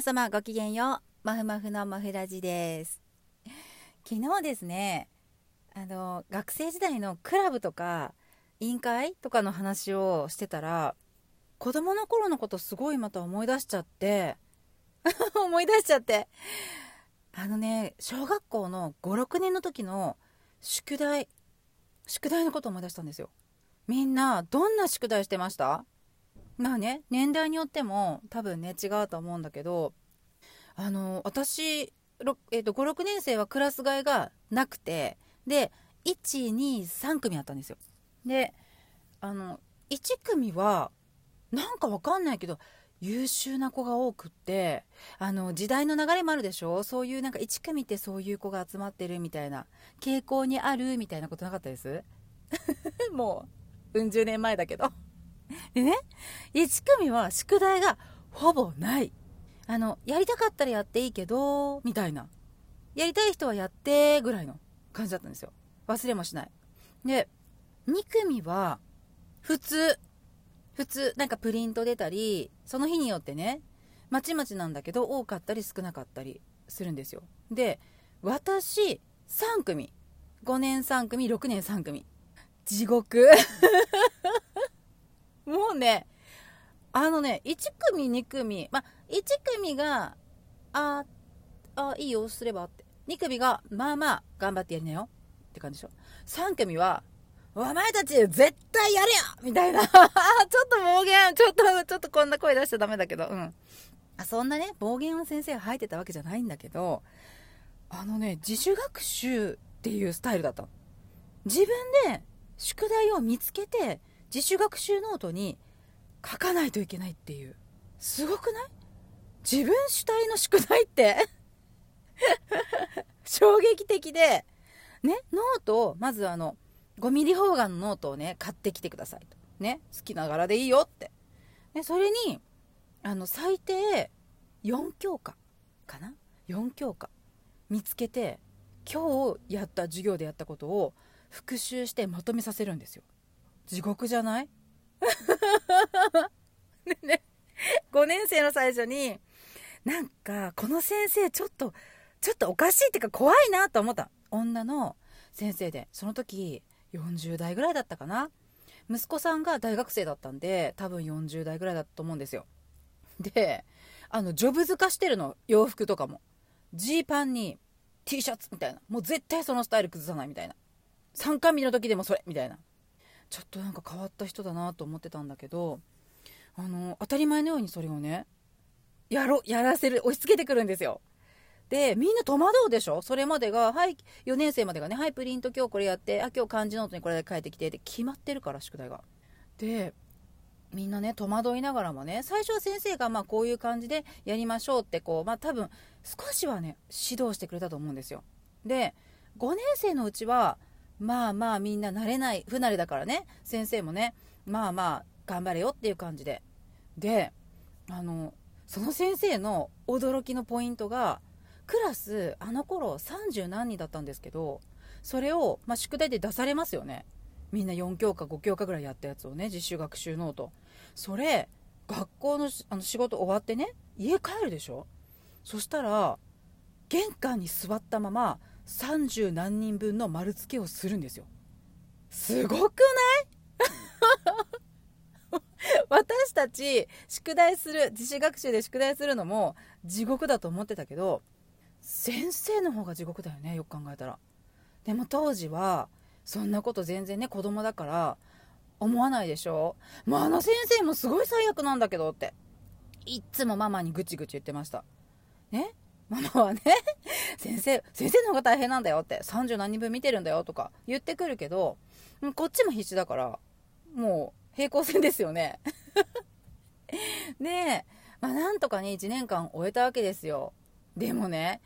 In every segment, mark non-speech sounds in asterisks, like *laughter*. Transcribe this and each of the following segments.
皆様ごきげんよう。まふまふのまふラジです。昨日ですねあの学生時代のクラブとか委員会とかの話をしてたら子供の頃のことすごいまた思い出しちゃって *laughs* 思い出しちゃって。あのね小学校の56年の時の宿題宿題のこと思い出したんですよ。みんなどんな宿題してました？まあね年代によっても多分ね違うと思うんだけどあの私、えーと、56年生はクラス替えがなくてで123組あったんですよ。であの1組はなんかわかんないけど優秀な子が多くってあの時代の流れもあるでしょ？そういうなんか1組ってそういう子が集まってるみたいな傾向にあるみたいなことなかったです？*laughs* もううん十年前だけど。*laughs* でね、1組は宿題がほぼない。あの、やりたかったらやっていいけど、みたいな。やりたい人はやって、ぐらいの感じだったんですよ。忘れもしない。で、2組は、普通。普通、なんかプリント出たり、その日によってね、まちまちなんだけど、多かったり少なかったりするんですよ。で、私、3組。5年3組、6年3組。地獄。*laughs* もうね、あのね、1組、2組、まあ、1組が、あ、あ、いいよ、すればって。2組が、まあまあ、頑張ってやりなよ。って感じでしょ。3組は、お前たち、絶対やれよみたいな。*laughs* ちょっと暴言、ちょっと、ちょっとこんな声出しちゃダメだけど、うん。あそんなね、暴言を先生が吐いてたわけじゃないんだけど、あのね、自主学習っていうスタイルだった自分で宿題を見つけて、自主学習ノートに書かないといけないっていう。すごくない？自分主体の宿題って？*laughs* 衝撃的で。ね？ノートをまずあの5ミリ方眼のノートをね買ってきてくださいと。ね？好きな柄でいいよって。でそれにあの最低4教科かな？4教科。見つけて今日やった授業でやったことを復習してまとめさせるんですよ。地獄じゃない？*laughs* ね、5年生の最初に、なんか、この先生ちょっと、ちょっとおかしいっていうか怖いなと思った。女の先生で、その時、40代ぐらいだったかな。息子さんが大学生だったんで、多分40代ぐらいだったと思うんですよ。で、あの、ジョブズ化してるの、洋服とかも。ジーパンに T シャツみたいな。もう絶対そのスタイル崩さないみたいな。参加日の時でもそれみたいな。ちょっとなんか変わった人だなと思ってたんだけどあの当たり前のようにそれをねやろやらせる押し付けてくるんですよ。でみんな戸惑うでしょ？それまでがはい4年生までがねはいプリント今日これやってあ今日漢字ノートにこれで書いてきてって決まってるから宿題が。でみんなね戸惑いながらもね最初は先生がまあこういう感じでやりましょうってこうまあ多分少しはね指導してくれたと思うんですよ。で5年生のうちはまあまあみんな慣れない不慣れだからね。先生もねまあまあ頑張れよっていう感じで。であのその先生の驚きのポイントがクラスあの頃30何人だったんですけどそれを、まあ、宿題で出されますよね。みんな4教科5教科ぐらいやったやつをね実習学習ノート。それ学校のあの仕事終わってね家帰るでしょ？そしたら玄関に座ったまま30何人分の丸付けをするんですよ。すごくない？*laughs* 私たち宿題する自主学習で宿題するのも地獄だと思ってたけど先生の方が地獄だよねよく考えたら。でも当時はそんなこと全然ね子供だから思わないでしょ。もうあの先生もすごい最悪なんだけどっていっつもママにぐちぐち言ってました。ね？ママはね *laughs* 先生、先生の方が大変なんだよって、30何人分見てるんだよとか言ってくるけど、こっちも必死だから、もう平行線ですよね。*laughs* で、まあなんとかに1年間終えたわけですよ。でもね、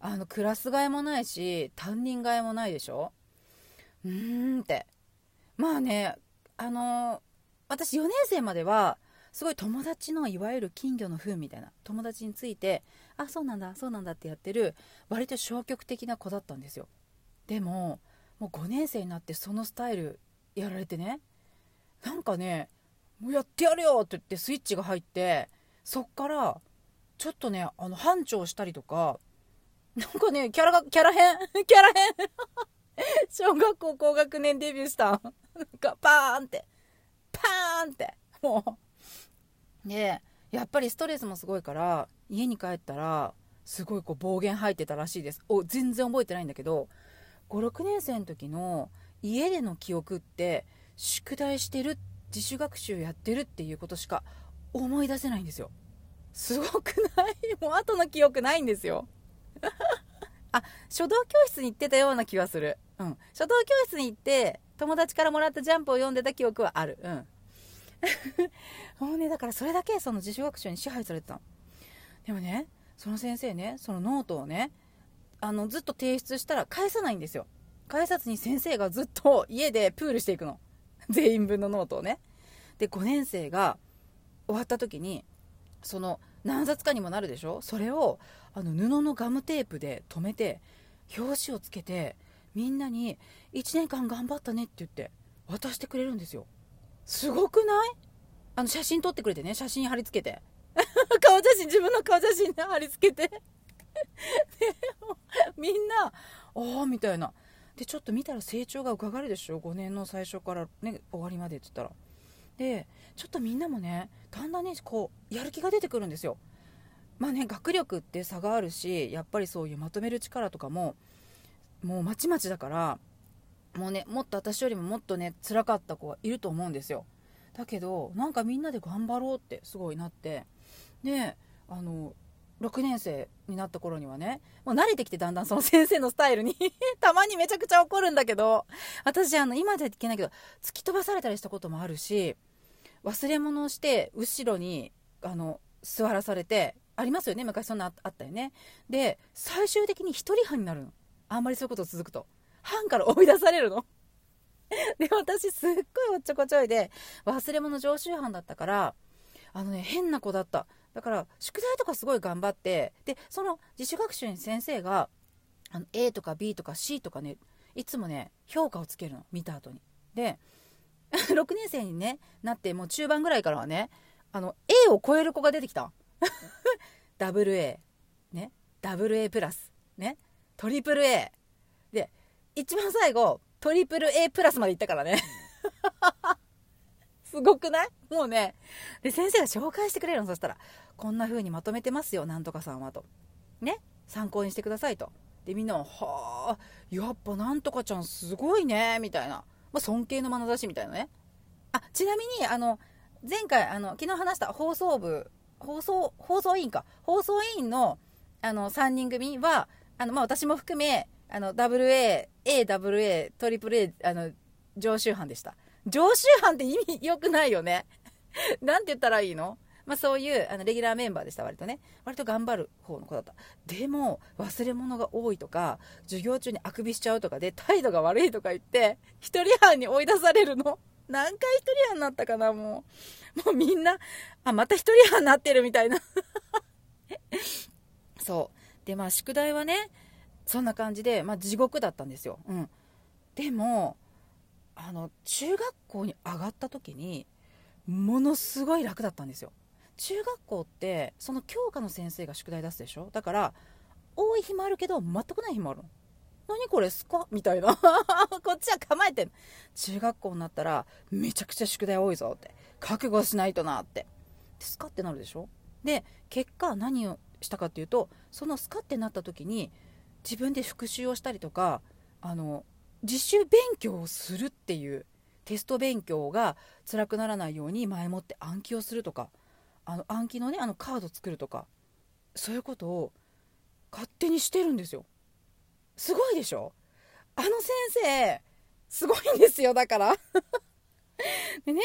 あの、クラス替えもないし、担任替えもないでしょうーんって。まあね、あの、私4年生までは、すごい友達のいわゆる金魚の糞みたいな友達についてあそうなんだそうなんだってやってる割と消極的な子だったんですよ。でももう5年生になってそのスタイルやられてねなんかねもうやってやるよって言ってスイッチが入ってそっからちょっとねあの班長したりとかなんかねキャラがキャラ編 *laughs* キャラ編 *laughs* 小学校高学年デビューした。なんかパーンって。パーンって。もうでやっぱりストレスもすごいから家に帰ったらすごいこう暴言吐いてたらしいです。お全然覚えてないんだけど56年生の時の家での記憶って宿題してる自主学習やってるっていうことしか思い出せないんですよ。すごくない？*laughs* もう後の記憶ないんですよ。*laughs* あ書道教室に行ってたような気はする。うん。書道教室に行って友達からもらったジャンプを読んでた記憶はある。うん。*laughs* もうねだからそれだけその自主学習に支配されてたの。でもねその先生ねそのノートをねあのずっと提出したら返さないんですよ。返さずに先生がずっと家でプールしていくの。*laughs* 全員分のノートをね。で5年生が終わった時にその何冊かにもなるでしょ？それをあの布のガムテープで留めて表紙をつけてみんなに1年間頑張ったねって言って渡してくれるんですよ。すごくない？あの写真撮ってくれてね。写真貼り付けて。*laughs* 顔写真自分の顔写真で貼り付けて。*laughs* みんな「ああ」みたいな。でちょっと見たら成長がうかがるでしょ？5年の最初からね終わりまでって言ったら。でちょっとみんなもねだんだんねこうやる気が出てくるんですよ。まあね学力って差があるしやっぱりそういうまとめる力とかももうまちまちだからもうねもっと私よりももっとね辛かった子はいると思うんですよ。だけどなんかみんなで頑張ろうってすごいなって。であの6年生になった頃にはねもう慣れてきてだんだんその先生のスタイルに *laughs* たまにめちゃくちゃ怒るんだけど私あの今ではいけないけど突き飛ばされたりしたこともあるし忘れ物をして後ろにあの座らされてありますよね昔そんなあったよね。で最終的に1人班になるの。あんまりそういうこと続くと。班から追い出されるの。*laughs* で私すっごいおっちょこちょいで忘れ物常習犯だったからあのね変な子だった。だから宿題とかすごい頑張ってでその自主学習に先生があの A とか B とか C とかねいつもね評価をつけるの。見た後に。で *laughs* 6年生に、ね、なってもう中盤ぐらいからはねあの A を超える子が出てきた。*laughs* WA ね。WA プラス。ね。トリプル A 一番最後トリプル A プラスまでいったからね。*laughs* すごくない？もうね。で先生が紹介してくれるの。そしたらこんな風にまとめてますよ。なんとかさんはと。ね？参考にしてくださいと。でみんなははあやっぱなんとかちゃんすごいね。みたいな。まあ、尊敬の眼差しみたいなね。あ、ちなみに、あの、前回、あの、昨日話した放送部、放送、放送委員か。放送委員の、あの、3人組は、あの、まあ、私も含め、あの、WA、AWA、トリプル A、あの、常習犯でした。常習犯って意味良くないよね。*laughs* なんて言ったらいいの？まあ、そういうあのレギュラーメンバーでした割とね。割と頑張る方の子だった。でも忘れ物が多いとか授業中にあくびしちゃうとかで態度が悪いとか言って一人班に追い出されるの。何回一人班になったかなもう。もうみんなあまた一人班になってるみたいな。*laughs* そう。でまあ宿題はねそんな感じで、まあ、地獄だったんですよ、うん、でもあの中学校に上がった時にものすごい楽だったんですよ。中学校ってその教科の先生が宿題出すでしょ？だから多い日もあるけど全くない日もあるの。何これすか？みたいな。*laughs* こっちは構えてん中学校になったらめちゃくちゃ宿題多いぞって。覚悟しないとなって。スカってなるでしょ？で結果何をしたかっていうとそのスカってなった時に自分で復習をしたりとかあの自習勉強をするっていうテスト勉強が辛くならないように前もって暗記をするとかあの暗記のねあのカード作るとかそういうことを勝手にしてるんですよ。すごいでしょ？あの先生すごいんですよだから。*laughs* でね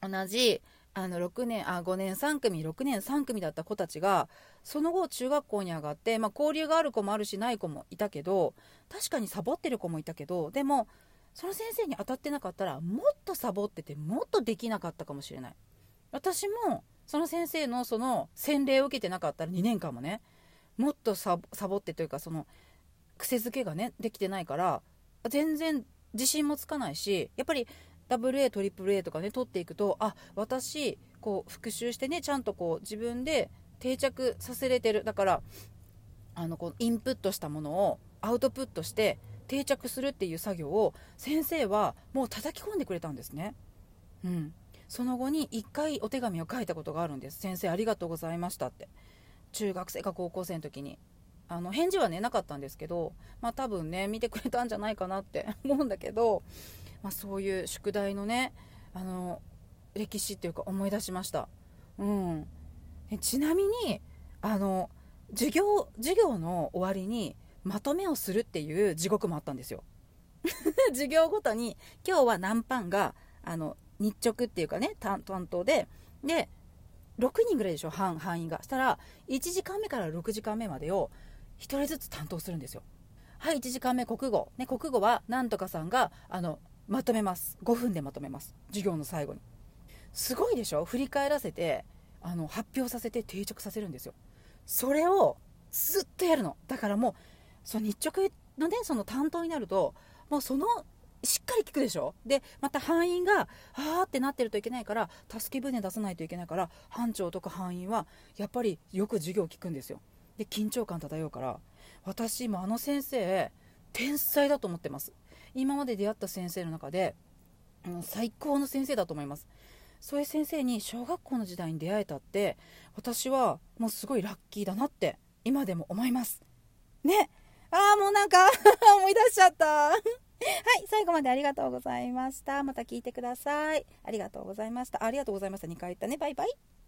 同じあの6年あ5年3組6年3組だった子たちがその後中学校に上がって、まあ、交流がある子もあるしない子もいたけど確かにサボってる子もいたけどでもその先生に当たってなかったらもっとサボっててもっとできなかったかもしれない。私もその先生のその洗礼を受けてなかったら2年間もねもっとサボってというかその癖づけがねできてないから全然自信もつかないしやっぱり WA トリプル A とかね取っていくとあ私こう復習してねちゃんとこう自分で定着させれてる。だからあのこうインプットしたものをアウトプットして定着するっていう作業を先生はもう叩き込んでくれたんですね。うん、その後に1回お手紙を書いたことがあるんです。先生ありがとうございましたって。中学生か高校生の時に。あの返事はねなかったんですけどまあ多分ね見てくれたんじゃないかなって思うんだけど、まあ、そういう宿題のねあの歴史っていうか思い出しました。うん。ちなみにあの授業授業の終わりにまとめをするっていう地獄もあったんですよ。*laughs* 授業ごとに今日は何パンがあの日直っていうかね担当でで6人ぐらいでしょ範範囲が。したら1時間目から6時間目までを1人ずつ担当するんですよ。はい1時間目国語、ね、国語はなんとかさんがあのまとめます。5分でまとめます。授業の最後に。すごいでしょ？振り返らせてあの発表させて定着させるんですよ。それをずっとやるの。だからもうその日直のねその担当になるともうそのしっかり聞くでしょ？でまた班員があーってなってるといけないから助け舟出さないといけないから班長とか班員はやっぱりよく授業を聞くんですよ。で緊張感漂うから私もあの先生天才だと思ってます今まで出会った先生の中で、最高の先生だと思いますそういう先生に小学校の時代に出会えたって私はもうすごいラッキーだなって今でも思いますねああもうなんか *laughs* 思い出しちゃったはい、最後までありがとうございました。また聞いてください。ありがとうございました。ありがとうございました。2回言ったね。バイバイ。